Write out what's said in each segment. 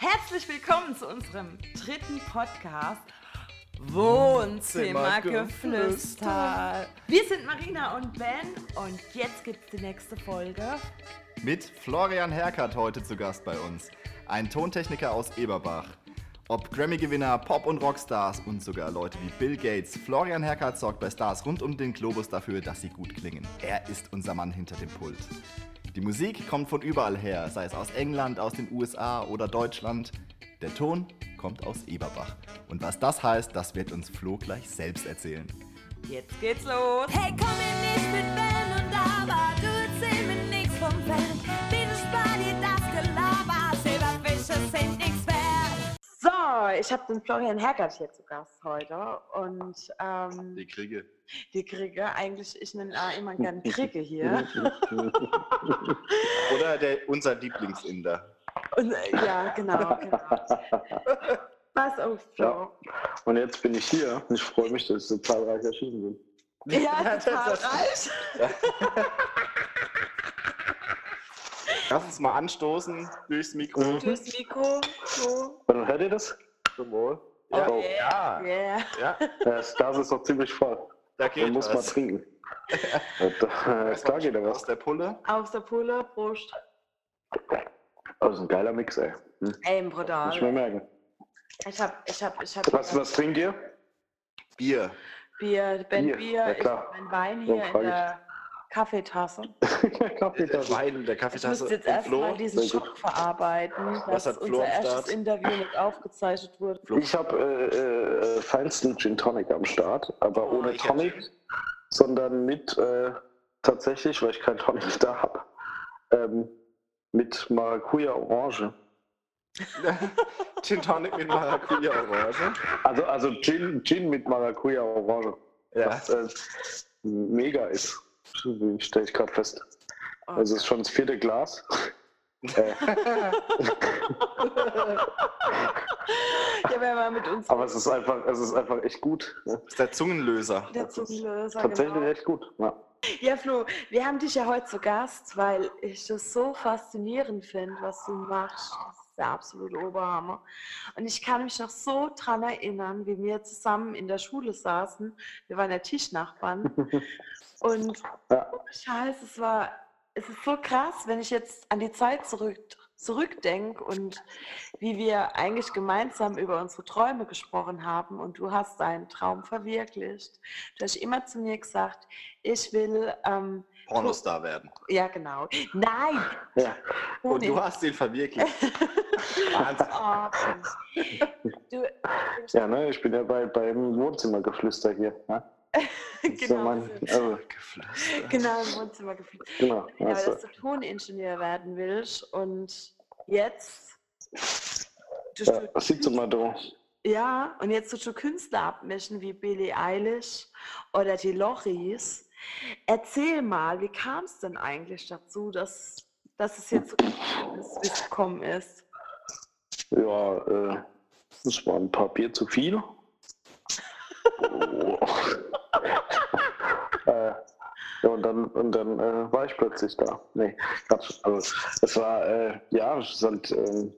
Herzlich willkommen zu unserem dritten Podcast Wohnzimmergeflüster. Wir sind Marina und Ben und jetzt gibt's die nächste Folge. Mit Florian Herkert heute zu Gast bei uns. Ein Tontechniker aus Eberbach. Ob Grammy-Gewinner, Pop- und Rockstars und sogar Leute wie Bill Gates, Florian Herkert sorgt bei Stars rund um den Globus dafür, dass sie gut klingen. Er ist unser Mann hinter dem Pult. Die Musik kommt von überall her, sei es aus England, aus den USA oder Deutschland. Der Ton kommt aus Eberbach. Und was das heißt, das wird uns Flo gleich selbst erzählen. Jetzt geht's los. Hey, komm mir nicht mit Ben und Aber, du mir Ich habe den Florian Herkert hier zu Gast heute und ähm, Die Kriege. die Kriege, eigentlich, ich nenne äh, immer gern Kriege hier. Oder der, unser Lieblingsinder. Und, äh, ja, genau, genau. Pass auf, Flo. Ja. Und jetzt bin ich hier und ich freue mich, dass ich so zahlreich erschienen bin. Ja, total reich. Lass uns mal anstoßen durchs Mikro. Durchs Mikro, so. Und dann hört ihr das? Zum Wohl. Ja. Oh, Ja. Yeah. Ja, Das Glas ist doch ziemlich voll. da Man geht muss mal was. trinken. Und, äh, da geht ja Aus was. der Pulle. Aus der Pulle, Prost. Das ist ein geiler Mix, ey. Hm. Ey, Muss ich mir brutal. merken. Ich hab, ich hab, ich hab Was, was trinkt ihr? Bier. Bier, Ben Bier, Bier, ja ich klar. hab mein Wein hier in der Kaffeetasse. Kaffee Der Wein in der Ich Kaffeetasse. muss jetzt Und erstmal diesen. Schock verarbeiten, Was dass hat Flo unser erstes Start? Interview nicht aufgezeichnet wurde. Ich habe äh, äh, feinsten Gin Tonic am Start, aber Oh, ohne ich hab- Tonic, sondern mit äh, tatsächlich, weil ich keinen Tonic da habe, ähm, mit Maracuja Orange. Gin Tonic mit Maracuja Orange. Also, also Gin, Gin mit Maracuja Orange. Ja. Was äh, mega ist, stelle ich gerade fest. Oh, Also es ist schon das vierte Glas. äh, ja, wenn man mit uns aber es ist einfach, es ist einfach echt gut. Das ist der Zungenlöser. der Zungenlöser, Tatsächlich genau. echt gut. Ja. Ja, Flo, wir haben dich ja heute zu Gast, weil ich das so faszinierend finde, was du machst. Der absolute Oberhammer. Und ich kann mich noch so dran erinnern, wie wir zusammen in der Schule saßen. Wir waren ja Tischnachbarn. Und Ja. Scheiße, es war, es ist so krass, wenn ich jetzt an die Zeit zurück, zurückdenke und wie wir eigentlich gemeinsam über unsere Träume gesprochen haben und du hast deinen Traum verwirklicht. Du hast immer zu mir gesagt, ich will, ähm, Pornostar werden. ja genau, nein, Ja. Und du Toni. hast ihn verwirklicht. Oh, du, ja, ne, ich bin ja bei, beim Wohnzimmergeflüster hier. Ne? Genau, mein, also, genau im Wohnzimmer genau. Ja, Also, dass du Toningenieur werden willst und jetzt du ja, was sieht so mal da? ja, und jetzt tust du Künstler abmischen wie Billie Eilish oder die Loris. Erzähl mal, wie kam es denn eigentlich dazu, dass, dass es jetzt so gekommen ist, wie es gekommen ist? Ja, äh, das war ein paar Bier zu viel. Oh. äh, ja, und dann, und dann äh, war ich plötzlich da. Nee, Quatsch. Also, es war, äh, ja, es sind, ähm,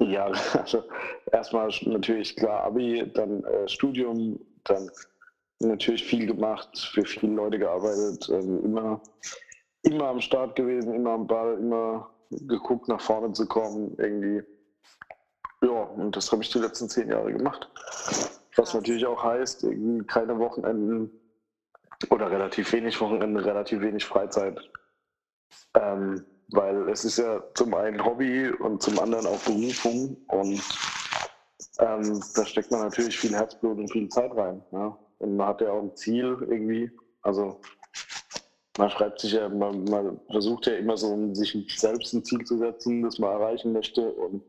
ja, also erstmal natürlich klar Abi, dann äh, Studium, dann natürlich viel gemacht, für viele Leute gearbeitet, ähm, immer, immer am Start gewesen, immer am Ball, immer geguckt, nach vorne zu kommen, irgendwie. Ja, und das habe ich die letzten zehn Jahre gemacht. Was natürlich auch heißt, keine Wochenenden oder relativ wenig Wochenende, relativ wenig Freizeit. Ähm, weil es ist ja zum einen Hobby und zum anderen auch Berufung und ähm, da steckt man natürlich viel Herzblut und viel Zeit rein. Ja? Und man hat ja auch ein Ziel irgendwie. Also man schreibt sich ja, man, man versucht ja immer so, sich selbst ein Ziel zu setzen, das man erreichen möchte. Und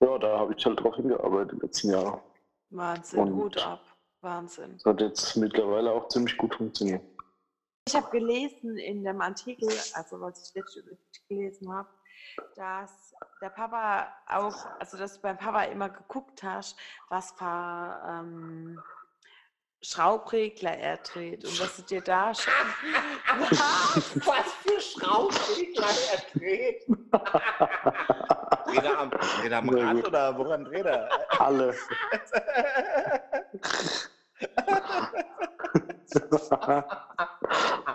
ja, da habe ich halt drauf hingearbeitet die letzten Jahre. Wahnsinn, Und- Hut ab. Wahnsinn. Das hat jetzt mittlerweile auch ziemlich gut funktioniert. Ich habe gelesen in dem Artikel, also was ich dich gelesen habe, dass der Papa auch, also dass du beim Papa immer geguckt hast, was für ähm, Schraubregler er dreht und dass du dir da schon. Was für Schraubregler er dreht. Er am, dreht er am Rad gut. oder woran dreht er? Alle.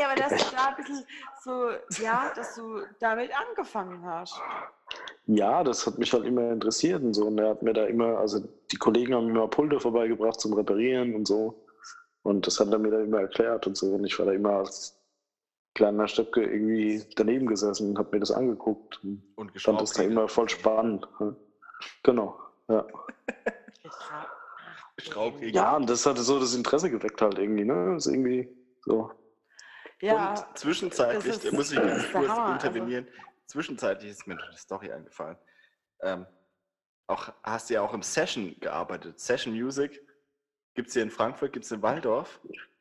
Ja, aber dass du da ein bisschen so, ja, dass du damit angefangen hast. Ja, das hat mich halt immer interessiert und so. Und er hat mir da immer, also die Kollegen haben mir immer Pulte vorbeigebracht zum Reparieren und so. Und das hat er mir dann immer erklärt und so. Und ich war da immer als kleiner Stöpke irgendwie daneben gesessen und habe mir das angeguckt. Und Und fand das da immer voll spannend. Genau. Ja. Ja, und das hatte so das Interesse geweckt halt irgendwie, ne? Das ist irgendwie so. Ja, Und zwischenzeitlich, ist- da muss ich ganz kurz Hammer, also. intervenieren. Zwischenzeitlich ist mir noch eine Story eingefallen. Ähm, auch, hast du ja auch im Session gearbeitet. Session Music gibt es hier in Frankfurt, gibt es in Waldorf.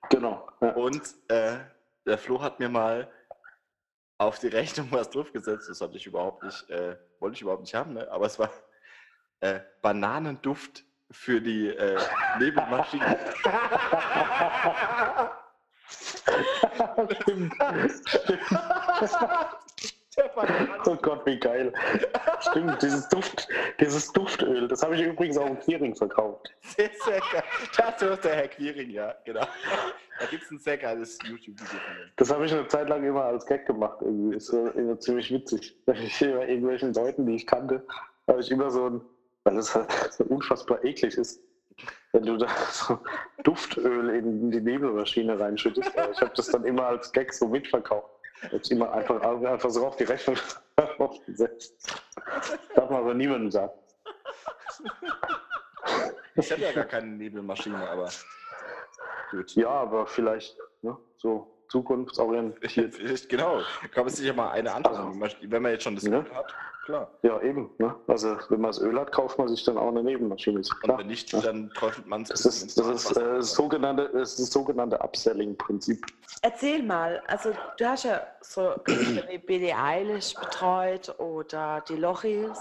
Genau. Ja. Und äh, der Flo hat mir mal auf die Rechnung was draufgesetzt. Das hatte ich überhaupt nicht, äh, wollte ich überhaupt nicht haben, ne? aber es war äh, Bananenduft für die äh, Nebelmaschine. Stimmt. Oh Gott, wie geil. Stimmt, dieses, Duft, dieses Duftöl, das habe ich übrigens auch im Clearing verkauft. Sehr, sehr geil. Das ist der Herr Quiring, ja, genau. Da gibt es ein sehr geiles YouTube-Video von ihm. Das habe ich eine Zeit lang immer als Gag gemacht. Irgendwie. War immer ziemlich witzig. Ich immer irgendwelchen Leuten, die ich kannte, habe ich immer so ein, weil das halt so unfassbar eklig ist, wenn du da so Duftöl in die Nebelmaschine reinschüttest. Ich habe das dann immer als Gag so mitverkauft. Ich habe immer einfach, einfach so auf die Rechnung aufgesetzt. Darf man aber niemandem sagen. Ich habe ja gar keine Nebelmaschine, aber gut. Ja, aber vielleicht ne, so zukunftsorientiert. Vielleicht, genau. Kann man sich ja mal eine anschauen. Wenn man jetzt schon das Ja. Öl hat, klar. Ja, eben. Ne? Also, wenn man das Öl hat, kauft man sich dann auch eine Nebenmaschine. Ist Und klar. wenn nicht, Ja. dann träufelt man es. Das ist das, ist, äh, das sogenannte, das, ist das sogenannte Upselling-Prinzip. erzähl mal, also du hast ja so Künstler wie Billie Eilish betreut oder die Lochis.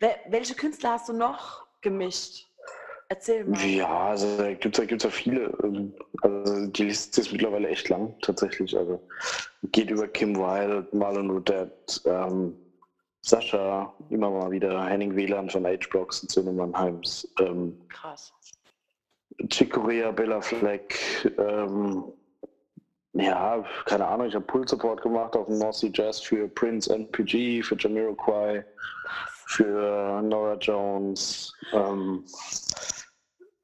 Wel welche Künstler hast du noch gemischt? Erzähl mal. Ja, also da gibt es ja, gibt's ja viele. ähm, Also die Liste ist mittlerweile echt lang, tatsächlich. Also geht über Kim Wilde, Marlon Rudett, ähm, Sascha, immer mal wieder, Henning Wieland von H-Blocks und Söhne Mannheims, ähm, Krass. Chick Corea, Bella Fleck, ähm, ja, keine Ahnung, ich habe Pull-Support gemacht auf dem North Sea Jazz für Prince NPG, für Jamiroquai, für Nora Jones, ähm,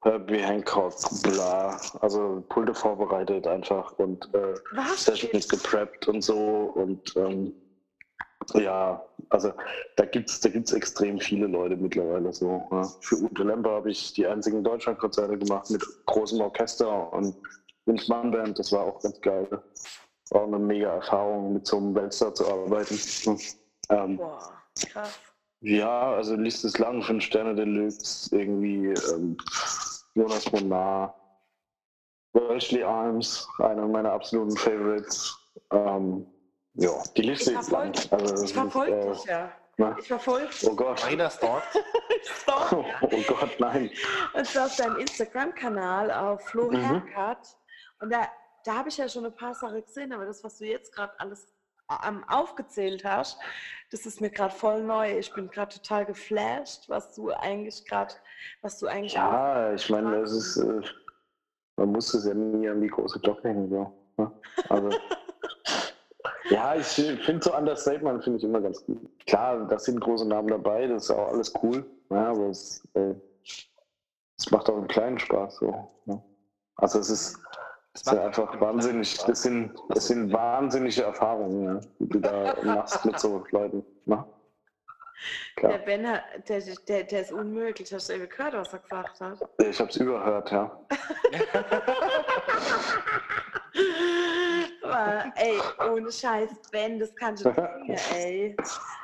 Herbie Hancock, bla. Also Pulte vorbereitet einfach und äh, Was? Sessions gepreppt und so und ähm, ja, also da gibt's da gibt's extrem viele Leute mittlerweile so. Ja. Für Ute Lemper habe ich die einzigen Deutschlandkonzerte gemacht mit großem Orchester und Vince Mann Band, das war auch ganz geil. War auch eine mega Erfahrung, mit so einem Weltstar zu arbeiten. Hm. Ähm, Boah, krass. ja, also Liste ist lang, fünf Sterne Deluxe, irgendwie ähm, Jonas Monar, Wellesley Arms, einer meiner absoluten Favorites. Ähm, ja, die Liste Ich ist lang. verfolge Also, ich verfolg ist, äh, dich ja. ne? Ich verfolge dich. Oh Gott. Marina Stork. So. Oh Gott, nein. Und zwar auf deinem Instagram-Kanal auf Flo Mhm. Haircut. Und da, da habe ich ja schon ein paar Sachen gesehen, aber das, was du jetzt gerade alles aufgezählt hast, das ist mir gerade voll neu. Ich bin gerade total geflasht, was du eigentlich gerade, was du eigentlich Ja, ich meine, es ist, äh, man muss es ja nie an die große Glocke hängen. So. ne? Also, ja, ich finde so Understatement finde ich immer ganz gut. Klar, da sind große Namen dabei, das ist auch alles cool. Ja, aber es, äh, es macht auch im Kleinen Spaß. So, ne? Also es ist, Es es ist einfach wahnsinnig, das sind, das sind wahnsinnige Erfahrungen, ja, die du da machst mit so Leuten. Ne? Der Klar. Ben, hat- der, der, der ist unmöglich. Hast du eben gehört, was er gesagt hat? Ich habe es überhört, ja. Aber, ey, ohne Scheiß, Ben, das kannst du nicht singen, ey.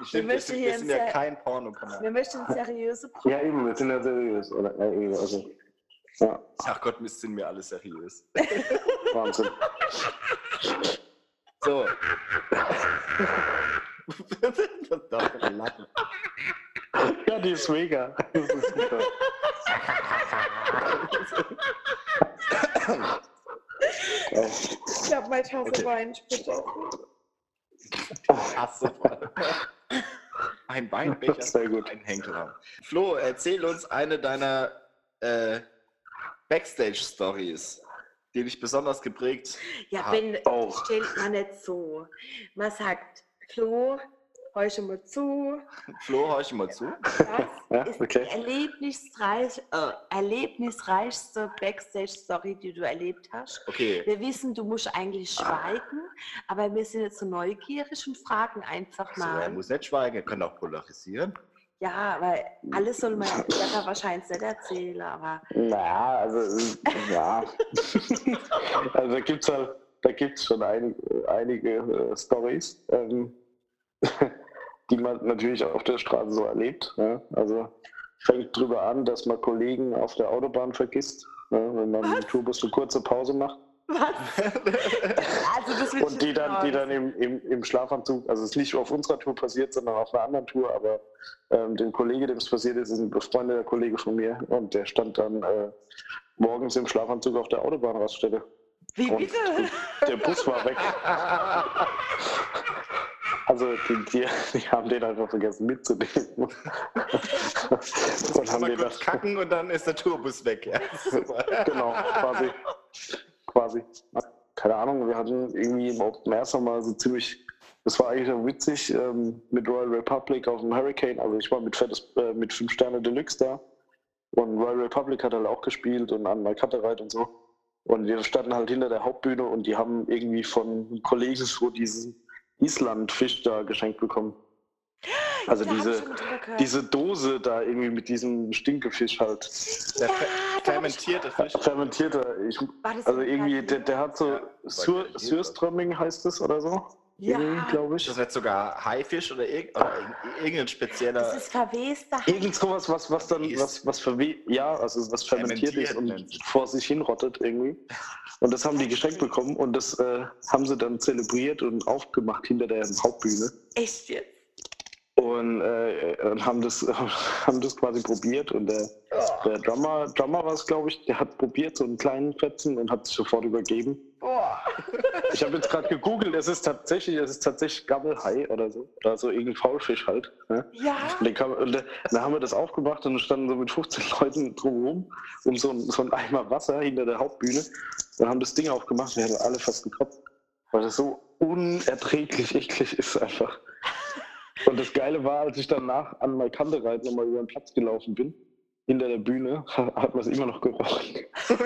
Stimmt, Wir möchten sind, hier sind ja kein Porno-Kanal. Wir möchten seriöse Pro Ja, eben, wir sind ja seriös. Oder, ja, eben, also, ja, Ach Gott, wir sind wir alle seriös. Wahnsinn. So. das darf man lachen. Ja, die ist mega. Das ist super. Ich glaube, meine Tasse Okay. Wein spritzt auf. Hasse voll. ein Weinbecher Sehr gut. einen Henkel. Flo, erzähl uns eine deiner äh, Backstage-Stories, die dich besonders geprägt Ja, Ah, wenn, auch. stellt man nicht so. Man sagt, Flo, hör schon mal zu. Flo, hör ich mal zu. Das Ja, ist okay. die erlebnisreich, äh, erlebnisreichste Backstage-Story, die du erlebt hast. Okay. Wir wissen, du musst eigentlich schweigen, aber wir sind jetzt so neugierig und fragen einfach So, er mal. muss nicht schweigen, er kann auch polarisieren. Ja, weil alles soll man ja wahrscheinlich nicht erzählen, aber Naja, also, ja. also da gibt es halt, da gibt's schon ein, einige äh, Stories, ähm, die man natürlich auf der Straße so erlebt. Ja? Also fängt drüber an, dass man Kollegen auf der Autobahn vergisst, ja? wenn man im Tourbus eine kurze Pause macht. Was? also das Und die dann, die dann im, im, im Schlafanzug, also es ist nicht auf unserer Tour passiert, sondern auf einer anderen Tour, aber ähm, dem Kollege, dem es passiert ist, ist ein befreundeter Kollege von mir und der stand dann äh, morgens im Schlafanzug auf der Autobahnraststätte. Wie Und bitte? der Bus war weg. Also die, die, die haben den einfach vergessen mitzunehmen. und haben Mal den kurz das, kacken und dann ist der Tourbus weg. Ja, genau, quasi. Quasi. Keine Ahnung, wir hatten irgendwie im Air mal so ziemlich, das war eigentlich witzig, ähm, mit Royal Republic auf dem Hurricane, also ich war mit, fettes, äh, mit 5 Sterne Deluxe da und Royal Republic hat halt auch gespielt und an Kattereit und so. Und wir standen halt hinter der Hauptbühne und die haben irgendwie von Kollegen so diesen Islandfisch da geschenkt bekommen. Also Da diese, diese Dose da irgendwie mit diesem Stinkefisch halt. Der Ja, fermentierte Fisch. Fermentierter. Ich, das also irgendwie, der, Italien? der hat so Ja, Sur, Surströmming heißt es oder so. Ja, glaube Ist ich. das nicht sogar Haifisch oder, irg oder irg- irgendein das spezieller. ist verwester. Irgend sowas, was, was dann, Ist- was, was verwe ja, also was fermentiert ist Fermentiert nennt und vor sich hinrottet irgendwie. Und das haben die geschenkt bekommen und das äh, haben sie dann zelebriert und aufgemacht hinter der Hauptbühne. Echt jetzt? Und, äh, und haben, das, haben das quasi probiert und der, der Drummer, Drummer war es, glaube ich, der hat probiert, so einen kleinen Fetzen und hat sich sofort übergeben. Boah. Ich habe jetzt gerade gegoogelt, es ist tatsächlich, es ist tatsächlich Gammelhai oder so. Oder so irgendein Faulfisch halt. Ne? Ja. Und, kann, und dann haben wir das aufgemacht und standen so mit 15 Leuten drumherum um so ein, so ein Eimer Wasser hinter der Hauptbühne und haben das Ding aufgemacht. Wir haben alle fast gekotzt, weil das so unerträglich eklig ist einfach. Und das Geile war, als ich danach an Malkandereit nochmal über den Platz gelaufen bin, hinter der Bühne, hat man es immer noch gerochen.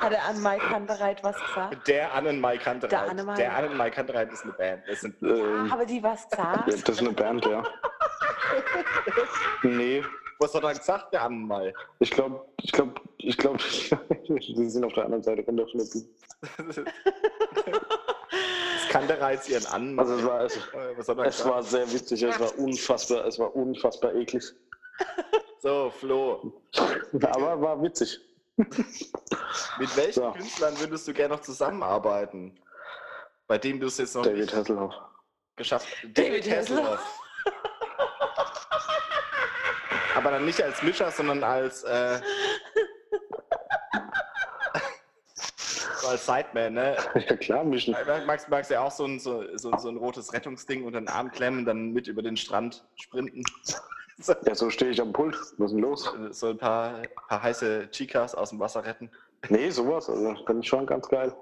Hat er an Mike Kantereit was gesagt? Der Annen Mai Kantereit. Der. Der Annen Mai Kantereit ist eine Band. Das sind, Ähm, Aber die was gesagt? das ist eine Band, ja. Nee, was hat er gesagt, der Annen Mai? ich glaube, ich glaube, ich glaube, sie sind auf der anderen Seite runter von der Bühne. Das Kantereit ihren Annen. Also es war, es, Äh, es war sehr witzig, es war unfassbar, es war unfassbar eklig. So, Flo. Aber war witzig. Mit welchen So. Künstlern würdest du gerne noch zusammenarbeiten? Bei dem du es jetzt noch David nicht Hasselhoff. geschafft hast? David Hasselhoff. Aber dann nicht als Mischer, sondern als, äh, so als Sideman, ne? Ja klar, mischen. Magst, magst ja auch so ein, so, so, so ein rotes Rettungsding unter den Arm klemmen, dann mit über den Strand sprinten. So, Ja, so stehe ich am Pult. Was ist denn los? so ein paar, paar heiße Chicas aus dem Wasser retten. Nee, sowas. Also finde ich schon ganz geil.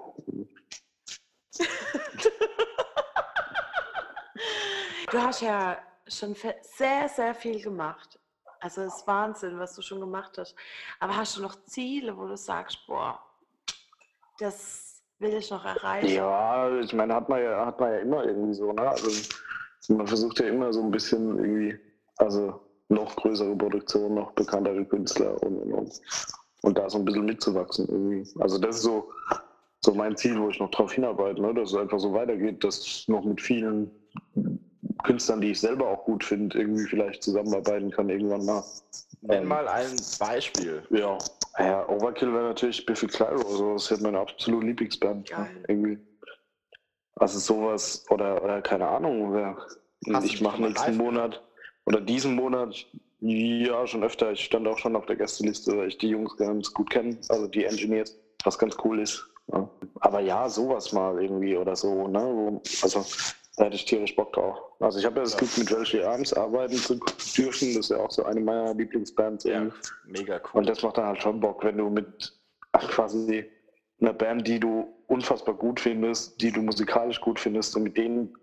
Du hast ja schon sehr, sehr viel gemacht. Also es ist Wahnsinn, was du schon gemacht hast. Aber hast du noch Ziele, wo du sagst, boah, das will ich noch erreichen? Ja, ich meine, hat man ja, hat man ja immer irgendwie so, ne? Also man versucht ja immer so ein bisschen irgendwie, also noch größere Produktion, noch bekanntere Künstler und, und, und, und da so ein bisschen mitzuwachsen irgendwie. Also das ist so, so mein Ziel, wo ich noch drauf hinarbeite, ne? dass es einfach so weitergeht, dass noch mit vielen Künstlern, die ich selber auch gut finde, irgendwie vielleicht zusammenarbeiten kann irgendwann mal. Nenn Ähm, mal ein Beispiel. Ja, ja Overkill wäre natürlich Biffy Clyro, also das ist meine absolute Lieblingsband. Geil. Irgendwie. Also sowas, oder, oder keine Ahnung, wer, Hast ich mache nächsten live Monat oder diesen Monat, ja, schon öfter. Ich stand auch schon auf der Gästeliste, weil ich die Jungs ganz gut kenne, also die Engineers, was ganz cool ist. Ja. Aber ja, sowas mal irgendwie oder so, ne? Also Da hätte ich tierisch Bock drauf. Also ich habe ja das Glück, mit Welsh Arms arbeiten zu dürfen. Das ist ja auch so eine meiner Lieblingsbands. Ja, irgendwie. mega cool. Und das macht dann halt schon Bock, wenn du mit ach, quasi einer Band, die du unfassbar gut findest, die du musikalisch gut findest und mit denen,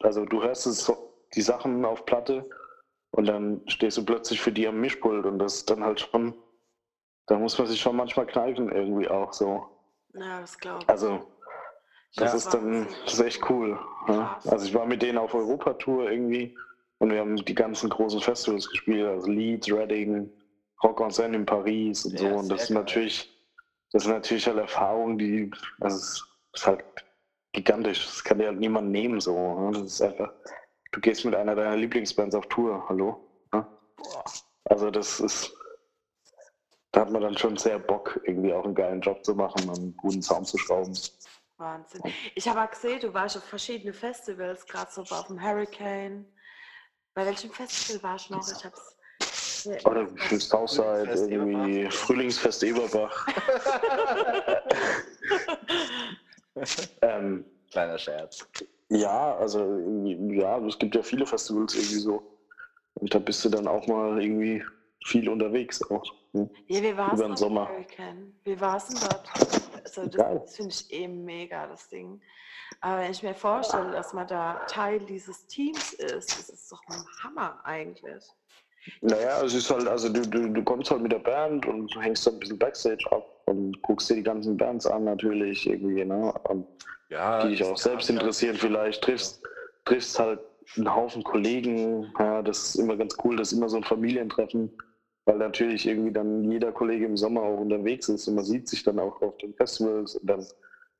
also du hörst es so, die Sachen auf Platte und dann stehst du plötzlich für die am Mischpult und das ist dann halt schon, da muss man sich schon manchmal kneifen irgendwie auch so. Ja, das glaube ich. Also das Ja. ist dann das ist echt cool. Ja. Krass. Also ich war mit denen auf Europatour irgendwie und wir haben die ganzen großen Festivals gespielt, also Leeds, Reading, Rock en Seine in Paris und so. Und das sind natürlich, das sind natürlich halt Erfahrungen, die, ist, das ist halt gigantisch. Das kann dir halt niemand nehmen so. ne? Das ist einfach, du gehst mit einer deiner Lieblingsbands auf Tour, hallo? Boah. Also das ist, da hat man dann schon sehr Bock, irgendwie auch einen geilen Job zu machen und einen guten Sound zu schrauben. Wahnsinn. Ich habe auch gesehen, du warst auf verschiedene Festivals, gerade so auf dem Hurricane. Bei welchem Festival warst du noch? Ich hab's. Oder für Southside, Frühlingsfest irgendwie Eberbach. Frühlingsfest Eberbach. ähm, Kleiner Scherz. ja, also ja, es gibt ja viele Festivals irgendwie so. Und da bist du dann auch mal irgendwie viel unterwegs auch. Hm? Ja, wie war es Sommer. Hurricane? Wie war es denn dort? Also das, das finde ich eben mega, das Ding. Aber wenn ich mir vorstelle, dass man da Teil dieses Teams ist, das ist doch ein Hammer eigentlich. Naja, es ist halt, also du, du, du kommst halt mit der Band und hängst dann ein bisschen Backstage ab und guckst dir die ganzen Bands an natürlich irgendwie, ne? Und Ja, die dich auch selbst interessieren vielleicht, triffst, triffst halt einen Haufen Kollegen, ja, das ist immer ganz cool, das ist immer so ein Familientreffen, weil natürlich irgendwie dann jeder Kollege im Sommer auch unterwegs ist und man sieht sich dann auch auf den Festivals und dann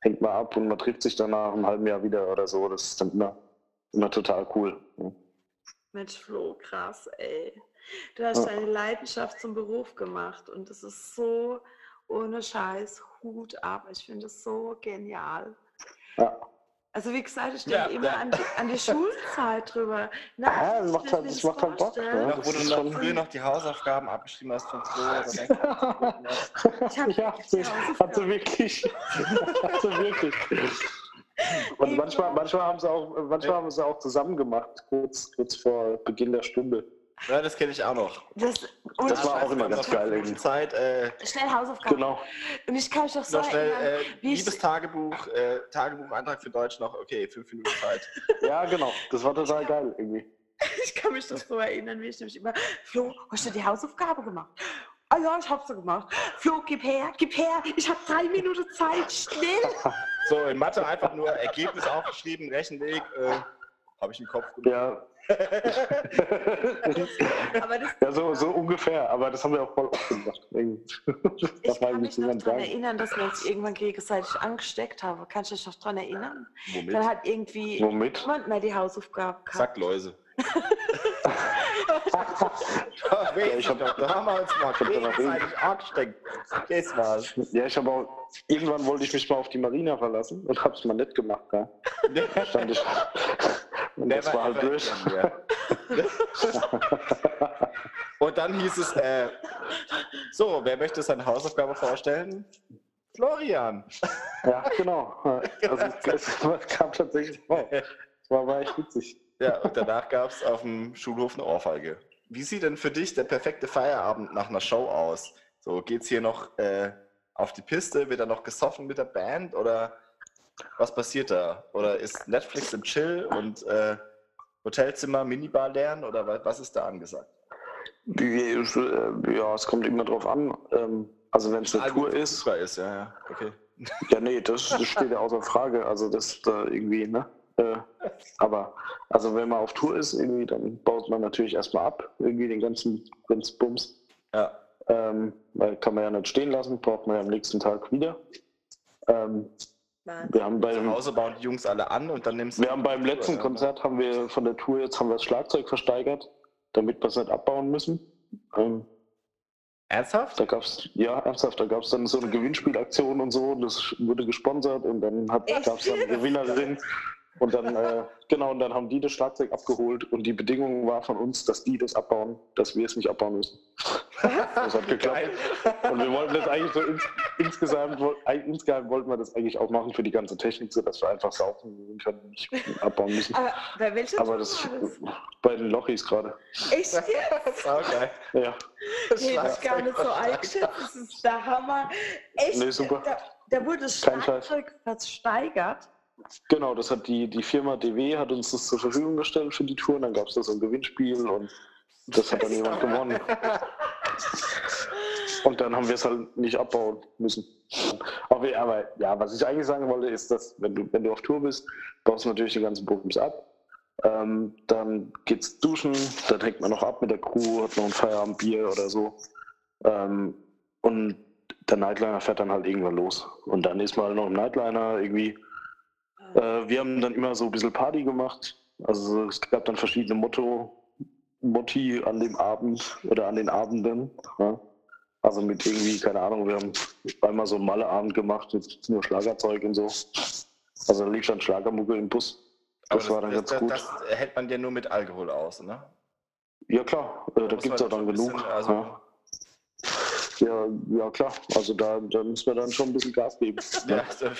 hängt man ab und man trifft sich dann nach einem halben Jahr wieder oder so, das ist dann immer, immer total cool. Ja. Mensch, Flo, krass, ey. Du hast Ja. deine Leidenschaft zum Beruf gemacht und das ist so ohne Scheiß Hut ab. Ich finde es so genial. Ja. Also wie gesagt, ich Ja, denke immer ja. an die, an die Schulzeit drüber. Na, Ja, das ich macht halt- das macht halt Bock, ne? Noch, das wo du schon- früher noch die Hausaufgaben abgeschrieben hast von du, Ich hab ja, wirklich die hat sie Hausaufgaben. wirklich. hat sie wirklich. Und manchmal, manchmal haben sie auch, manchmal haben sie auch zusammen gemacht, kurz, kurz vor Beginn der Stunde. Ja, das kenne ich auch noch. Das, und Das war auch immer ganz geil irgendwie. Zeit, äh, Schnell Hausaufgaben. Genau. Und ich kann mich doch so noch schnell, erinnern, äh, wie ich- liebes Tagebuch, äh, Tagebuchantrag für Deutsch noch, okay, fünf Minuten Zeit. Ja, genau. Das war total geil irgendwie. Ich kann mich doch so erinnern, wie ich nämlich immer, Flo, hast du die Hausaufgabe gemacht? Ah ja, ich hab sie gemacht. Flo, gib her, gib her, ich habe drei Minuten Zeit, schnell. So, in Mathe einfach nur Ergebnis aufgeschrieben, Rechenweg, äh, habe ich im Kopf gemacht. Ja. Aber das, ja, so, so ungefähr. Aber das haben wir auch voll oft gemacht. Das ich kann mich noch daran erinnern, dass wir uns irgendwann gegenseitig angesteckt haben. Kannst du dich noch daran erinnern? Womit? Dann hat irgendwie Womit? niemand mehr die Hausaufgabe gehabt. Sackläuse. ja, ich hab- da haben wir uns mal da gegenseitig angesteckt. Das war's. Ja, ich habe auch. Irgendwann wollte ich mich mal auf die Marina verlassen und hab's mal nicht gemacht. Ja. Stand ich. Und das war halt blöd. Und dann hieß es, äh, so, wer möchte seine Hausaufgabe vorstellen? Florian. Ja, genau. Also, das kam tatsächlich vor. Das war, war echt witzig. Ja, und danach gab es auf dem Schulhof eine Ohrfeige. Wie sieht denn für dich der perfekte Feierabend nach einer Show aus? So, geht's hier noch äh, auf die Piste? Wird da noch gesoffen mit der Band? Oder was passiert da? Oder ist Netflix im Chill und äh, Hotelzimmer, Minibar lernen? Oder wa- was ist da angesagt? Äh, Ja, es kommt immer drauf an. Ähm, Also, wenn es eine Ah, Tour ist. ist, ja, ja. Okay. Ja, nee, das, das steht ja außer Frage. Also, das da irgendwie, ne? Äh, aber, also, wenn man auf Tour ist, irgendwie, dann baut man natürlich erstmal ab, irgendwie den ganzen ganzen Bums. Ja. Ähm, weil kann man ja nicht stehen lassen, braucht man ja am nächsten Tag wieder. Ähm, wir haben Zu beim, Hause bauen die Jungs alle an und dann nimmst du. wir haben beim letzten Ja. Konzert haben wir von der Tour jetzt haben wir das Schlagzeug versteigert, damit wir es nicht abbauen müssen. Ähm, Ernsthaft? da gab's ja ernsthaft, da gab es dann so eine Gewinnspielaktion und so, das wurde gesponsert und dann gab es dann eine Gewinnerin und dann äh, genau und dann haben die das Schlagzeug abgeholt und die Bedingung war von uns, dass die das abbauen, dass wir es nicht abbauen müssen. Das hat geklappt. Geil. Und wir wollten das eigentlich so ins, insgesamt, insgesamt wollten wir das eigentlich auch machen für die ganze Technik, so dass wir einfach saufen gehen können und nicht abbauen müssen. Aber bei welcher Aber das das? bei den Lochis gerade. Echt jetzt? Das geil. Ja, Hätte ich gar nicht so eingeschätzt. Das ist der Hammer. Echt? Nee, super. Da, da wurde das Kein Scheiß. Schlagzeug versteigert. genau, das hat die, die Firma DW hat uns das zur Verfügung gestellt für die Tour und dann gab es da so ein Gewinnspiel und das hat dann jemand gewonnen. Und dann haben wir es halt nicht abbauen müssen. Aber, ja, aber ja, was ich eigentlich sagen wollte, ist, dass wenn du, wenn du auf Tour bist, baust du natürlich die ganzen Bums ab. Ähm, dann geht's duschen, dann hängt man noch ab mit der Crew, hat noch ein Feierabendbier oder so. Ähm, und der Nightliner fährt dann halt irgendwann los. Und dann ist man halt noch im Nightliner irgendwie. Äh, wir haben dann immer so ein bisschen Party gemacht. Also es gab dann verschiedene Motto, Motti an dem Abend oder an den Abenden. Ja. Also mit irgendwie, keine Ahnung, wir haben einmal so einen Malleabend gemacht mit nur Schlagerzeug und so. Also da lief dann Schlagermucke im Bus. Aber Das war dann ganz das, gut. Das, das hält man ja nur mit Alkohol aus, ne? Ja klar, äh, da muss gibt es auch dann genug. bisschen, also- ja. Ja, ja klar, also da, da müssen wir dann schon ein bisschen Gas geben. Ja, das-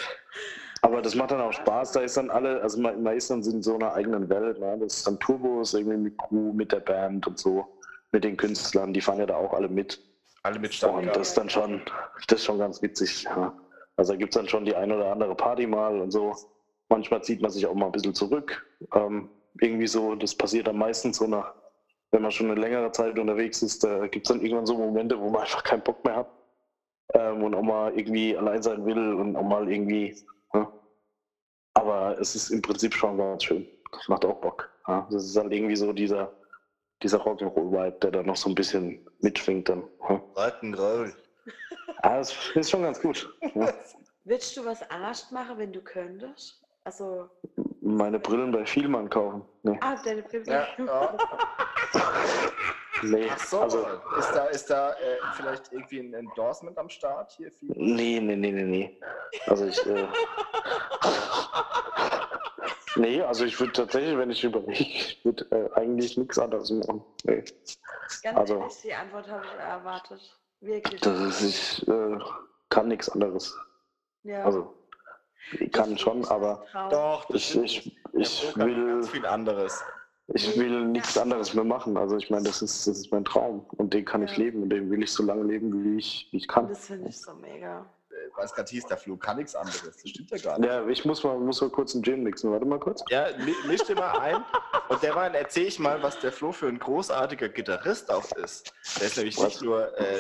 Aber das macht dann auch Spaß, da ist dann alle, also man, man ist dann in so einer eigenen Welt, ne? das ist dann Turbos, irgendwie mit Crew, mit der Band und so, mit den Künstlern, die fahren ja da auch alle mit. Alle mit Und das ist dann schon, das ist schon ganz witzig. Ja. Also da gibt es dann schon die ein oder andere Party mal und so. Manchmal zieht man sich auch mal ein bisschen zurück. Ähm, irgendwie so, das passiert dann meistens so nach, wenn man schon eine längere Zeit unterwegs ist, da gibt es dann irgendwann so Momente, wo man einfach keinen Bock mehr hat ähm, und auch mal irgendwie allein sein will und auch mal irgendwie. Ja. Aber es ist im Prinzip schon ganz schön. Das macht auch Bock. Ja. Das ist halt irgendwie so dieser, dieser Rock'n'Roll-Vibe, der da noch so ein bisschen mitschwingt dann. Ja. Rock'n'Roll. Ah, das ist schon ganz gut. Ja. Würdest du was anders machen, wenn du könntest? Also, Meine Brillen bei Vielmann kaufen. Nee. ah, deine Brille. Ja, ja. Nee, Ach so, also, ist da, ist da äh, vielleicht irgendwie ein Endorsement am Start hier? Nee, nee, nee, nee, nee. Also ich, äh, nee, also ich würde tatsächlich, wenn ich überlege, ich würde äh, eigentlich nichts anderes machen. Nee. Ganz Also- ehrlich, die Antwort habe ich erwartet. Wirklich. Das ist, ich äh, kann nichts anderes. ja. Also, ich kann schon, aber Doch, das ich, ich, ich will, ganz viel anderes. ich will nichts anderes mehr machen. Also ich meine, das ist, das ist mein Traum und den kann ich Ja. leben und den will ich so lange leben, wie ich, wie ich kann. Das finde ich so mega. Weil es gerade hieß, der Flo kann nichts anderes. Das stimmt ja gar nicht. Ja, ich muss mal, muss mal kurz einen Gin mixen. Warte mal kurz. Ja, mi- misch dir mal ein. Und derweil erzähle ich mal, was der Flo für ein großartiger Gitarrist auch ist. Der ist nämlich nicht Was? nur äh,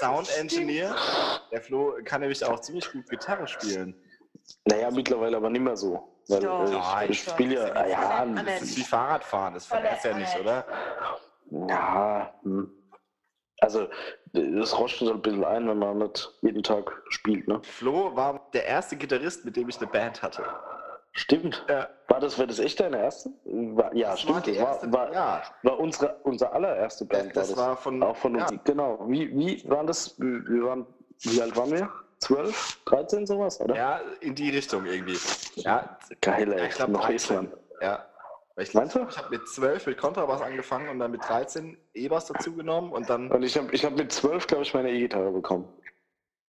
Sound Engineer, der Flo kann nämlich auch ziemlich gut Gitarre spielen. Naja, mittlerweile aber nicht mehr so. Weil äh, Nein, ich, ich spiele ja, ja, Annette. Das ist wie Fahrradfahren, das verletzt ja nicht, oder? ja, hm. also das rostet so ein bisschen ein, wenn man nicht jeden Tag spielt, ne? Flo war der erste Gitarrist, mit dem ich eine Band hatte. Stimmt. Ja. War das, war das echt deine erste? War, ja, Das stimmt. war die das war, erste, war, ja. war unsere, unsere allererste Band. Das war war von, das. Auch von uns. ja, Genau. Wie, wie waren das? Wir waren, wie alt waren wir? 12, 13, sowas, oder? ja, in die Richtung irgendwie. Ja, Geil, ey. ich glaube Noch ist 13. man. Ja. Ich, Meinst du? ich habe mit 12 mit Kontrabass angefangen und dann mit 13 E-Bass dazu genommen und dann. Und ich habe ich hab mit 12, glaube ich, meine E-Gitarre bekommen.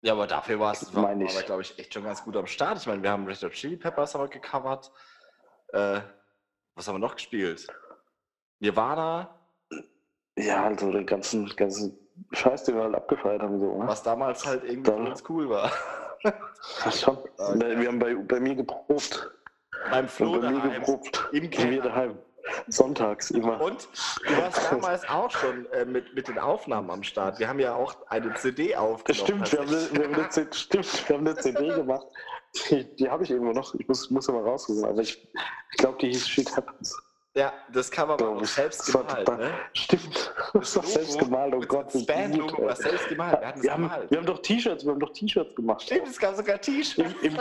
Ja, aber dafür war es, war, war glaube ich, echt schon ganz gut am Start. Ich meine, wir haben Red Hot Chili Peppers aber gecovert. Äh, was haben wir noch gespielt? Nirvana, Ja, also den ganzen, ganzen Scheiß, den wir halt abgefeiert haben, so. Ne? was damals halt irgendwie uns cool war. Ja, schon. Okay. Wir haben bei, bei mir geprobt. Beim Und Flo bei mir daheim. geprobt. Im Keller. daheim. Sonntags immer. Und du warst damals auch schon äh, mit, mit den Aufnahmen am Start. Wir haben ja auch eine CD aufgenommen. stimmt, wir haben, eine, wir, haben eine CD, stimmt, wir haben eine CD gemacht. Die, die habe ich irgendwo noch. Ich muss, muss ja mal raussuchen. Aber ich, ich glaube, die hieß Shit Happens. Ja, das war Glaub auch selbst Das war gemalt. Ne? Stimmt. Das war selbst gemalt. Oh Gott, Das Bandlogo war selbst gemalt. Wir Wir haben, wir haben doch T-Shirts, wir haben doch T-Shirts gemacht. Stimmt, es gab sogar T-Shirts. Wir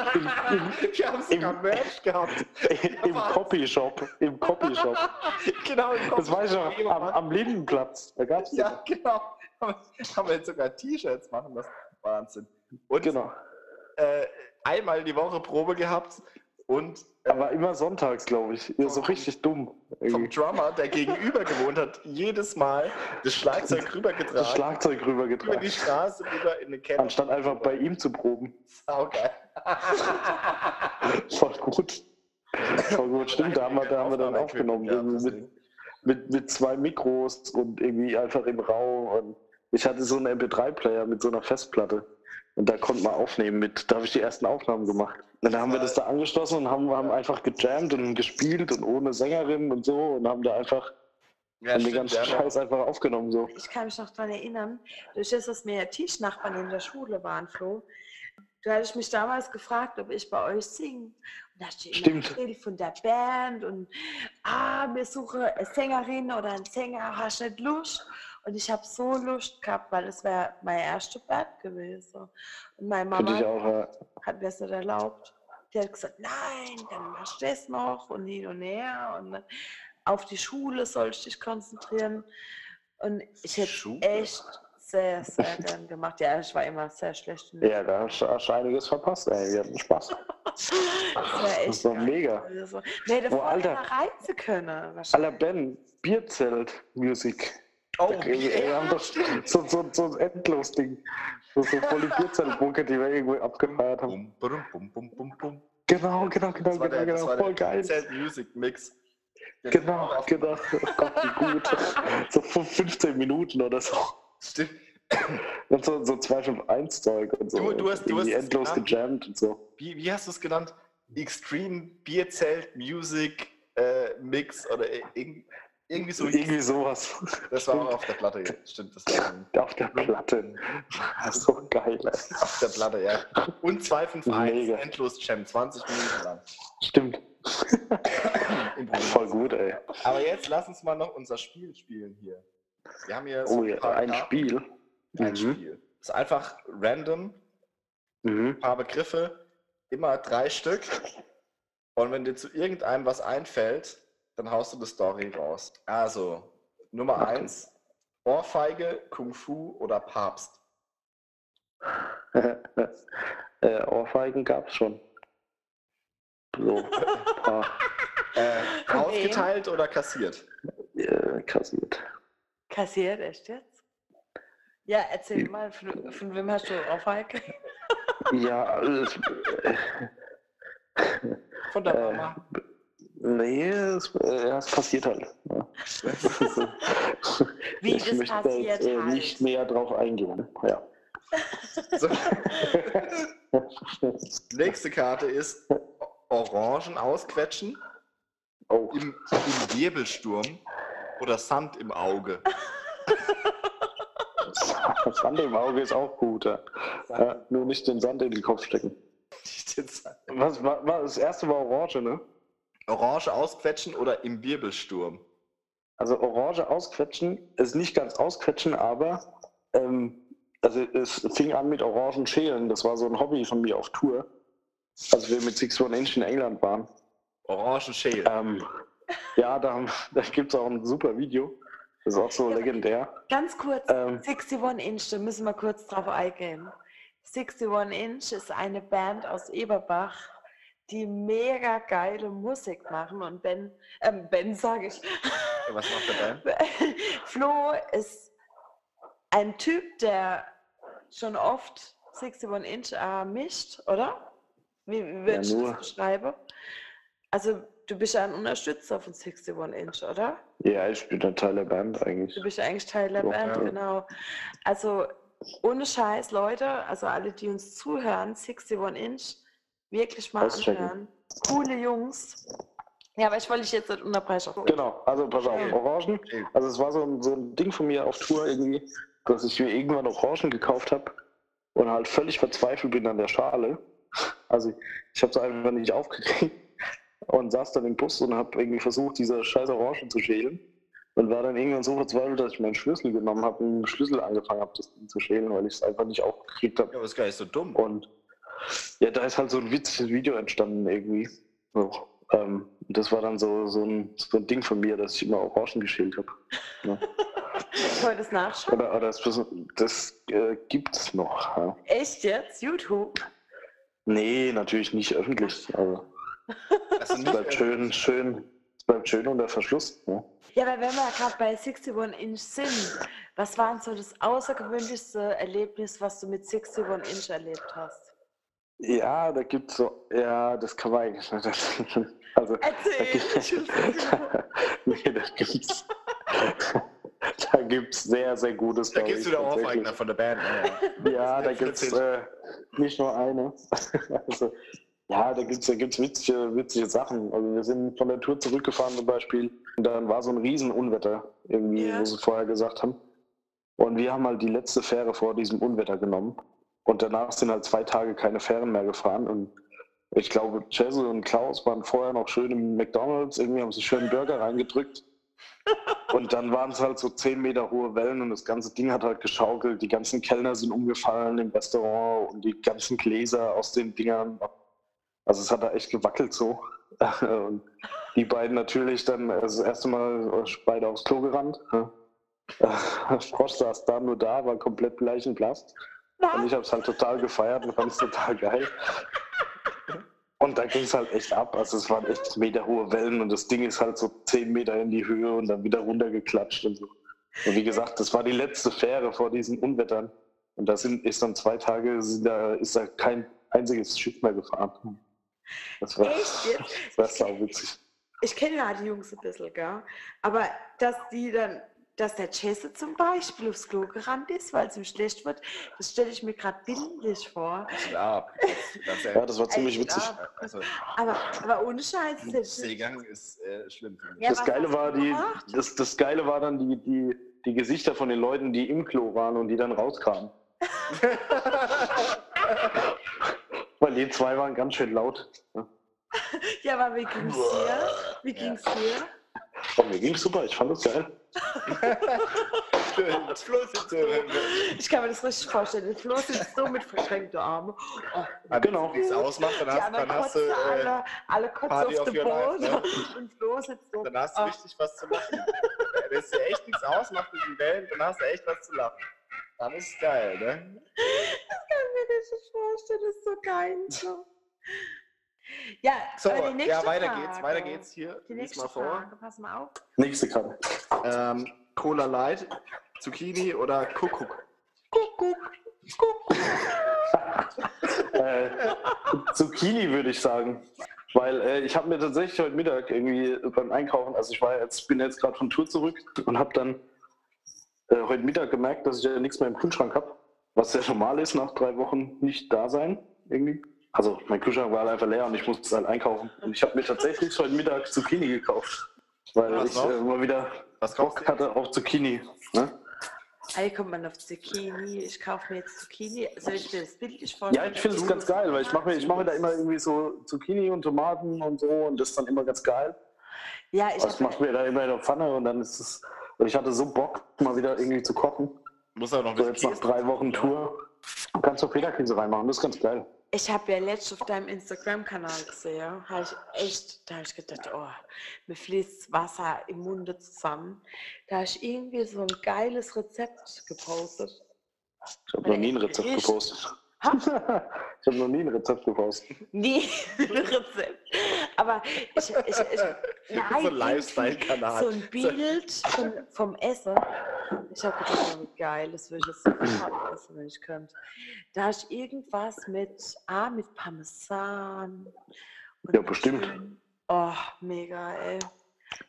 haben sogar im- Merch gehabt. im Copyshop. Im Copyshop. genau, im Das weiß ich noch. Am, am Lindenplatz. Da gab es Ja, genau. Haben wir- haben wir jetzt sogar T-Shirts machen lassen. Wahnsinn. Und Genau. äh, einmal die Woche Probe gehabt und Aber immer sonntags, glaube ich. Ja, so richtig dumm. vom Irgendwie. Drummer, der gegenüber gewohnt hat, jedes Mal das Schlagzeug rübergetragen. Das Schlagzeug über die rübergetragen. Straße rüber in den Keller. Anstatt einfach bei ihm zu proben. Saugeil. Voll gut. Voll gut. Stimmt, da haben wir, da haben wir dann aufgenommen. Ja, mit, mit, mit zwei Mikros und irgendwie einfach im Raum. Und ich hatte so einen MP3-Player mit so einer Festplatte. Und da konnte man aufnehmen mit, da habe ich die ersten Aufnahmen gemacht. Und dann haben wir das da angeschlossen und haben, haben einfach gejammt und gespielt und ohne Sängerin und so und haben da einfach Ja, haben den ganzen ja, Scheiß einfach aufgenommen. So. Ich kann mich noch daran erinnern, durch das, dass mir Tischnachbarn in der Schule waren, Flo, du hattest mich damals gefragt, ob ich bei euch singe. Und da immer Stimmt. erzählt von der Band und ah, wir suchen eine Sängerin oder einen Sänger, hast du nicht Lust? Und ich habe so Lust gehabt, weil es wäre meine erste Band gewesen. Und meine ich Mama auch. hat mir das nicht erlaubt. Die hat gesagt, nein, dann machst du das noch und hin und her und auf die Schule sollst du dich konzentrieren. Und ich hätte Schule? echt sehr, sehr gern gemacht. Ja, ich war immer sehr schlecht. in Ja, da hast du einiges verpasst, ey. Wir hatten Spaß. Das war echt Das war geil. mega. Also, nee, da Oh, Alter. reizen können. Wahrscheinlich. Ben, Bierzelt-Musik. Oh, Wir haben doch so, so, so ein Endlos-Ding. So, so voll die Bierzeltbucke, die wir irgendwo abgefeiert haben. Bum, bum, bum, bum, bum. Genau, genau, genau, genau, der, genau. Voll geil. Zelt Music Mix. Genau, genau. Oh Gott, wie gut. So 15 Minuten oder so. Stimmt. Und so, so 251-Zeug und so. Du- du hast- du Irgendwie hast endlos gejammt und so. Wie, wie hast du es genannt? Extreme Bierzelt Music äh, Mix oder irg irgendwie so. Irgendwie sowas. Das war auch auf der Platte. Stimmt, das war Auf der Platte. Das ist so geil, ey. auf der Platte, ja. Und 251, Mega. endlos Jam, 20 Minuten lang. Stimmt. Voll gut, ey. Aber jetzt lass uns mal noch unser Spiel spielen hier. Wir haben hier so Oh ja, ein Spiel. Ein Mhm. Spiel. Das ist einfach random, Mhm. ein paar Begriffe, immer drei Stück. Und wenn dir zu irgendeinem was einfällt, dann haust du die Story raus. Also, Nummer Okay. eins: Ohrfeige, Kung Fu oder Papst. äh, Ohrfeigen gab es schon. So, Äh, ausgeteilt oder kassiert? äh, kassiert. Kassiert, echt jetzt? Ja, erzähl mal, von, von wem hast du Ohrfeige? Ja, äh, Von der äh, Mama. Nee, es, äh, ja, es passiert halt. Ja. Wie ich das möchte da passiert jetzt, äh, halt. nicht näher drauf eingehen. Ja. So, nächste Karte ist Orangen ausquetschen Oh, im, im Wirbelsturm oder Sand im Auge. Sand im Auge ist auch gut. Ja. Ja, nur nicht den Sand in den Kopf stecken. Was, war, war, das erste war Orange, ne? Orange ausquetschen oder im Wirbelsturm. Also Orange ausquetschen ist nicht ganz ausquetschen, aber ähm, also es fing an mit Orangen schälen. Das war so ein Hobby von mir auf Tour. Als wir mit Six One Inch in England waren. Orangen schälen. Ähm, ja, da, da gibt es auch ein super Video. Das ist auch so legendär. Ganz kurz, Ähm, 61 Inch, da müssen wir kurz drauf eingehen. 61 Inch ist eine Band aus Eberbach, die mega geile Musik machen. Und Ben, ähm, Ben sage ich, Was macht der Band? Flo ist ein Typ, der schon oft 61 Inch äh, mischt, oder? Wie, wie würde ich das beschreiben? Also, du bist ja ein Unterstützer von 61 Inch, oder? ja, ich bin ein Teil der Band eigentlich. Du bist ja eigentlich Teil der Ja, Band, ja. genau. Also ohne Scheiß, Leute, also alle, die uns zuhören, 61 Inch, wirklich mal Auschecken. anhören. Coole Jungs. Ja, aber ich wollte dich jetzt nicht unterbrechen. Genau, also pass auf. Orangen. Also es war so ein, so ein Ding von mir auf Tour irgendwie, dass ich mir irgendwann Orangen gekauft habe und halt völlig verzweifelt bin an der Schale. Also ich habe es einfach nicht aufgekriegt und saß dann im Bus und habe irgendwie versucht, diese scheiß Orangen zu schälen. Und war dann irgendwann so verzweifelt, dass ich meinen Schlüssel genommen habe und mit dem Schlüssel angefangen habe, das Ding zu schälen, weil ich es einfach nicht aufgekriegt habe. Ja, aber ist gar nicht so dumm. Und ja, da ist halt so ein witziges Video entstanden irgendwie. So, ähm, das war dann so, so, ein, so ein Ding von mir, dass ich immer Orangen geschält habe. Ja. Ich wollte es nachschauen. Oder, oder das, das äh, gibt's noch. Ja. Echt jetzt? YouTube? Nee, natürlich nicht öffentlich. Also, Es bleibt schön, schön, es bleibt schön unter Verschluss. Ne? Ja, aber wenn wir gerade bei 61 Inch sind, was war denn so das außergewöhnlichste Erlebnis, was du mit 61 Inch erlebt hast? Ja, da gibt's so, ja, das kann man eigentlich nicht. Also, da Erzähl! gibt- nee, da gibt's, da gibt's sehr, sehr gutes da gibt's wieder Ohrfeigen tatsächlich. von der Band. Ja, ja. Ja, da gibt's erzähl. äh, nicht nur eine. also, ja, da gibt's, da gibt's witzige, witzige Sachen. Also wir sind von der Tour zurückgefahren zum Beispiel und dann war so ein Riesenunwetter, irgendwie, Ja. wo sie vorher gesagt haben. Und wir haben halt die letzte Fähre vor diesem Unwetter genommen. Und danach sind halt zwei Tage keine Fähren mehr gefahren. Und ich glaube, Jesse und Klaus waren vorher noch schön im McDonalds, irgendwie haben sie schön Burger reingedrückt. Und dann waren es halt so zehn Meter hohe Wellen und das ganze Ding hat halt geschaukelt. Die ganzen Kellner sind umgefallen im Restaurant und die ganzen Gläser aus den Dingern. Also es hat da echt gewackelt so. Und die beiden natürlich dann also das erste Mal beide aufs Klo gerannt. Frosch saß da nur da, war komplett leichenblass. Und ich habe es halt total gefeiert und fand es total geil. Und da ging es halt echt ab. Also es waren echt meterhohe Wellen und das Ding ist halt so 10 Meter in die Höhe und dann wieder runtergeklatscht und so. Und wie gesagt, das war die letzte Fähre vor diesen Unwettern. Und da sind, ist dann zwei Tage, da, ist da kein einziges Schiff mehr gefahren. Das war, Echt das war sauwitzig. Ich kenne ja die Jungs ein bisschen, gell? Aber dass die dann, dass der Jesse zum Beispiel aufs Klo gerannt ist, weil es ihm schlecht wird, das stelle ich mir gerade bildlich vor. Ja, ab. Das, Ja, das war ziemlich witzig. also, Aber, aber ohne Scheiß. ich- Seegang ist äh, schlimm. Ja, Das Geile war die, das, das Geile war dann die, die, die Gesichter von den Leuten, die im Klo waren und die dann rauskamen. Weil die zwei waren ganz schön laut. Ja. Ja, aber wie ging's dir? Wie ging's dir? Oh, mir ging's super, ich fand das geil. Das Flo sitzt so. Ich kann mir das richtig vorstellen. Der Flo sitzt so mit verschränkten Armen. Oh, Wenn Genau. nichts ausmacht, dann hast, dann hast du, äh, alle, alle Party auf life, Boden. ne? Und Flo sitzt so. dann hast du oh, richtig was zu lachen. Wenn es dir echt nichts ausmacht mit den Wellen, dann hast du echt was zu lachen. Dann ist es geil, ne? Ich kann mir das nicht vorstellen, das ist so geil. So. Ja, So, aber die nächste ja, weiter Frage. geht's, weiter geht's hier. Die nächste mal vor. Frage, pass mal auf. Nächste Karte. Ähm, Cola Light, Zucchini oder Kuckuck? Kuckuck, Kuckuck. Äh, Zucchini würde ich sagen. Weil äh, ich habe mir tatsächlich heute Mittag irgendwie beim Einkaufen, also ich war jetzt, bin jetzt gerade von Tour zurück und habe dann äh, heute Mittag gemerkt, dass ich ja nichts mehr im Kühlschrank habe. Was ja normal ist, nach drei Wochen nicht da sein, irgendwie. Also mein Kühlschrank war halt einfach leer und ich musste halt einkaufen. Und ich habe mir tatsächlich heute Mittag Zucchini gekauft. Weil Was ich noch? äh, mal wieder Was kaufst Bock du? hatte auf Zucchini. Ne? Hier kommt man auf Zucchini. Ich kaufe mir jetzt Zucchini. Soll ich mir das bildlich Ja, vorstellen? ich finde es ganz geil, weil ich mache mir, ich mach mir da immer irgendwie so Zucchini und Tomaten und so und das ist dann immer ganz geil. Ja, ich Das macht habe mir da immer in der Pfanne und dann ist es. Und ich hatte so Bock, mal wieder irgendwie zu kochen. Muss aber noch ein So jetzt nach drei Wochen Tour. Du kannst doch Federkäse reinmachen, das ist ganz geil. Ich hab ja letztens auf deinem Instagram-Kanal gesehen. Habe ich echt, da habe ich gedacht, oh, mir fließt Wasser im Munde zusammen. Da habe ich irgendwie so ein geiles Rezept gepostet. Ich habe noch nie ein Rezept Richtig. gepostet. ich habe noch nie ein Rezept gepostet. Nie ein Rezept. Aber ich, ich, ich, nein, so ein Lifestyle-Kanal. So ein Bild von, vom Essen. Ich habe gedacht, oh, wie geil, das würde ich jetzt sofort essen, wenn ich könnte. Da ist irgendwas mit, ah, mit Parmesan. und Ja, bestimmt. schön- Oh, mega, ey.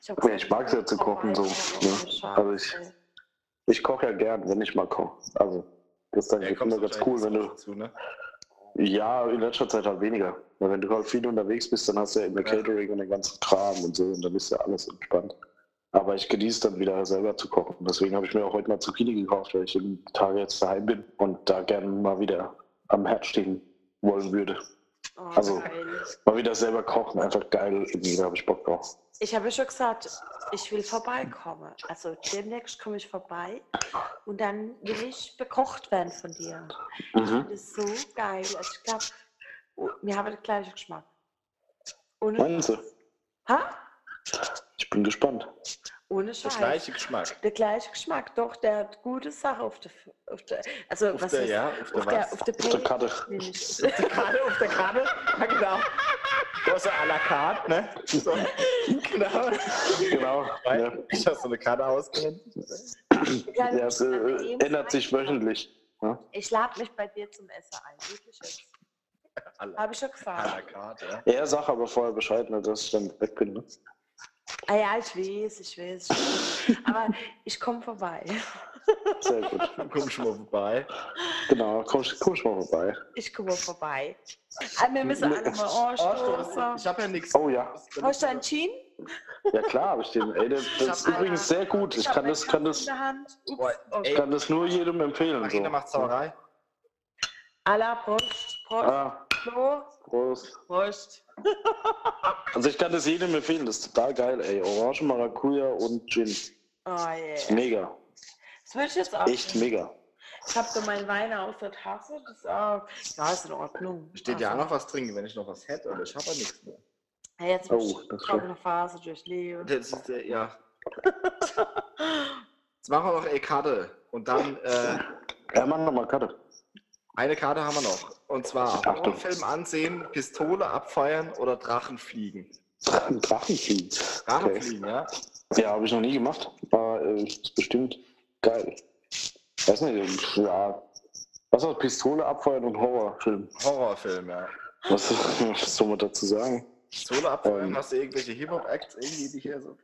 Ich, hab Ja, ich mag's ja zu kochen, so, vorbei, ne? Also ich- ey. Ich koche ja gern, wenn ich mal koche. Also, das ist dann Ja, du ganz cool, wenn du. dazu, ne? Ja, in letzter Zeit halt weniger. Weil wenn du halt viel unterwegs bist, dann hast du ja immer Ja. Catering und den ganzen Kram und so und dann ist ja alles entspannt. Aber ich genieße dann wieder selber zu kochen. Deswegen habe ich mir auch heute mal Zucchini gekauft, weil ich die Tage jetzt daheim bin und da gerne mal wieder am Herd stehen wollen würde. Oh, also- geil. Mal wieder selber kochen, einfach geil, irgendwie, da habe ich Bock drauf. Ich habe schon gesagt, ich will vorbeikommen. Also demnächst komme ich vorbei und dann will ich bekocht werden von dir. Ich Mhm. finde es so geil. Also ich glaube, wir haben den gleichen Geschmack. Ohne Meinst du? Ha? Ich bin gespannt. Ohne Der Scheiß. gleiche Geschmack. Der gleiche Geschmack, doch, der hat gute Sache auf der, auf der also Auf was der, ist, ja, auf der auf der, was? auf der, Auf der? Karte. Nee. Auf der Karte, auf der Karte. Ja, genau. Du hast ja à la carte, ne? So. Genau. Genau. Weil Ja, Ich habe so eine Karte ausgehend. ja es äh, ändert sich wöchentlich. Ja. Ich lade mich bei dir zum Essen ein, wirklich jetzt. Habe ich schon à gefragt. la carte, ja. Er sagt aber vorher Bescheid, ne, dass ich dann weg bin. Ne? Ah ja, ich weiß, ich weiß. Ich weiß. Aber ich komme vorbei. Sehr gut. Komm schon mal vorbei. Genau, komm, komm schon mal vorbei. Ich komme vorbei. Ah, wir müssen alle mal anstoßen. Ich habe ja nichts. Oh ja. Hast du einen Gin? Ja klar habe ich den. Ey, das, das ist übrigens sehr gut. Ich hab kann das, kann das, ey. kann das nur jedem empfehlen. Marina So. macht Sauerei. Alla, Prost, Prost, Ah, Flo, Prost. Prost. Also ich kann das jedem empfehlen. Das ist total geil, ey. Orange, Maracuja und Gin. Oh yeah. Mega. Das würde ich jetzt auch. Echt mega. Ich habe so meinen Wein aus der Tasse. Das ist auch, ja, ist in Ordnung. Steht ja auch Also, noch was trinken, wenn ich noch was hätte, aber ich habe ja nichts mehr. ja, Jetzt Oh, muss ich ist trockene Phase durchleben. Das ist, äh, ja. Jetzt machen wir noch eine Karte. Und dann äh, Ja, mach nochmal Karte. Eine Karte haben wir noch. Und zwar. Horrorfilm ansehen, Pistole abfeuern oder Drachen fliegen. Ein Drachenfliegen. Drachen Okay. fliegen, ja? Ja, habe ich noch nie gemacht. Aber äh, ist bestimmt geil. Weiß nicht, ja. Was hat Pistole abfeuern und Horrorfilm? Horrorfilm, ja. Was, was soll man dazu sagen? Pistole abfeuern, Ähm. hast du irgendwelche Hip-Hop-Acts irgendwie, die hier so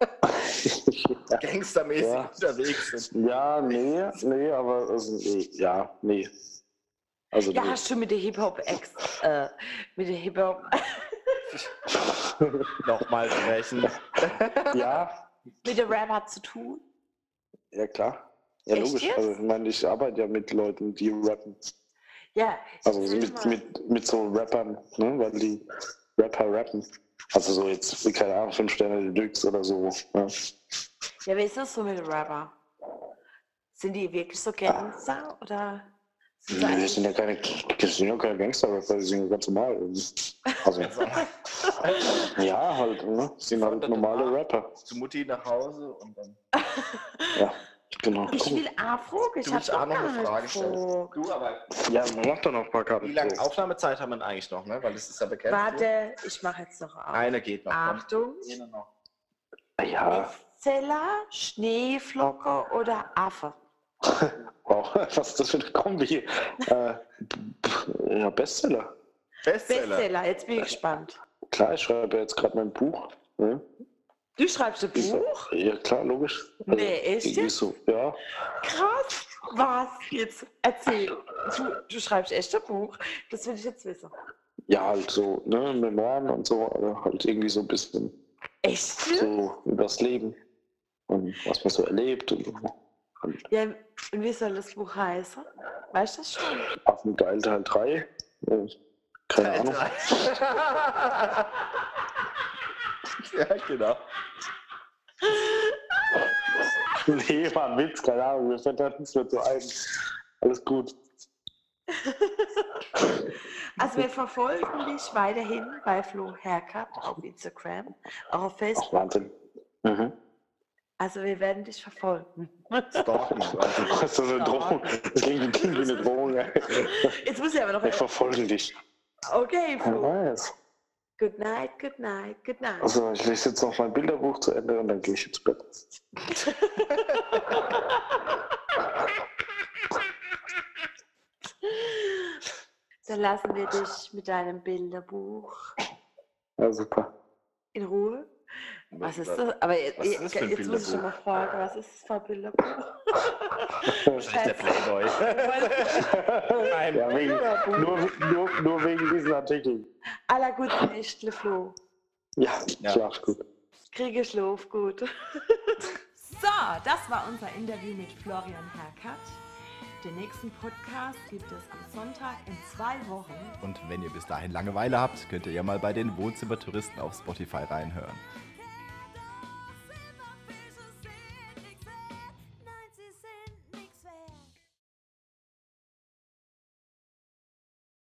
gangstermäßig Ja. unterwegs sind? ja, nee, nee, aber also, nee, ja, nee. Also Ja, hast du mit der Hip-Hop-Ex, äh, mit der Hip-Hop, Nochmal sprechen. ja, mit der Rapper zu tun? ja klar. Ja, Echt logisch. jetzt? Also ich meine, ich arbeite ja mit Leuten, die rappen. Ja. Also mit, mit, mit so Rappern, ne? weil die Rapper rappen. Also so jetzt, keine Ahnung, fünf Sterne Deluxe oder so. Ja. Ja, wie ist das so mit den Rapper? Sind die wirklich so Gangster oder das eigentlich- sind ja keine, das sind ja keine Gangster-Rapper, die sind ganz normal. Also, ja, halt, ne? Sind halt normale Rapper. Zu Mutti nach Hause und dann. Ja, genau. Ich will Afro, ich Du hab willst doch auch noch eine Frage stellen. Du, aber Ja, man macht doch noch ein paar Karten. wie lange So. Aufnahmezeit haben wir denn eigentlich noch, ne? Weil das ist ja bekannt. Warte, ich mache jetzt noch auf. Eine geht noch. komm. Achtung. Eine noch. Ja, Zeller, Schneeflocke oder Affe? wow, was ist das für eine Kombi? äh, ja, Bestseller. Bestseller. Bestseller, jetzt bin ich gespannt. Klar, ich schreibe jetzt gerade mein Buch. Ne? Du schreibst ein Buch? Ja, klar, logisch. Also, Nee, echt jetzt? so, ja. Krass. Was? Jetzt erzähl. Du, du schreibst echt ein Buch? Das will ich jetzt wissen. Ja, halt so, ne, Memoiren und so, aber halt irgendwie so ein bisschen Echt? so übers Leben und was man so erlebt und so. Und Ja, und wie soll das Buch heißen? Weißt du das schon? Affengeil Teil 3. Äh, keine Ahnung. ja, genau. Nee, war ein Witz, keine Ahnung, mir fällt da nichts mehr so ein. Alles gut. Also wir verfolgen dich weiterhin bei Flo Haircut auf Instagram, auch auf Facebook. Wahnsinn. Mhm. Also wir werden dich verfolgen. Stalken. Das ist eine Drohung. Das klingt, klingt wie eine Drohung. Jetzt muss ich aber noch... Wir verfolgen dich. Okay, Wer weiß. Good night, good night, good night. Also, ich lese jetzt noch mein Bilderbuch zu Ende und dann gehe ich ins Bett. Dann lassen wir dich mit deinem Bilderbuch Ja, super. in Ruhe. Was ist das? Aber jetzt, Was ist das für ein jetzt muss ich schon mal fragen, was ist das für ein Bilderbuch? Das ist der Playboy. Nein. Ja, wegen, nur, nur, nur wegen diesen Artikeln. Aller guten Nächte, Flo. Ja, Ja. schlaf gut. Kriege Schlaf gut. So, das war unser Interview mit Florian Herkert. Den nächsten Podcast gibt es am Sonntag in zwei Wochen. Und wenn ihr bis dahin Langeweile habt, könnt ihr ja mal bei den Wohnzimmertouristen auf Spotify reinhören.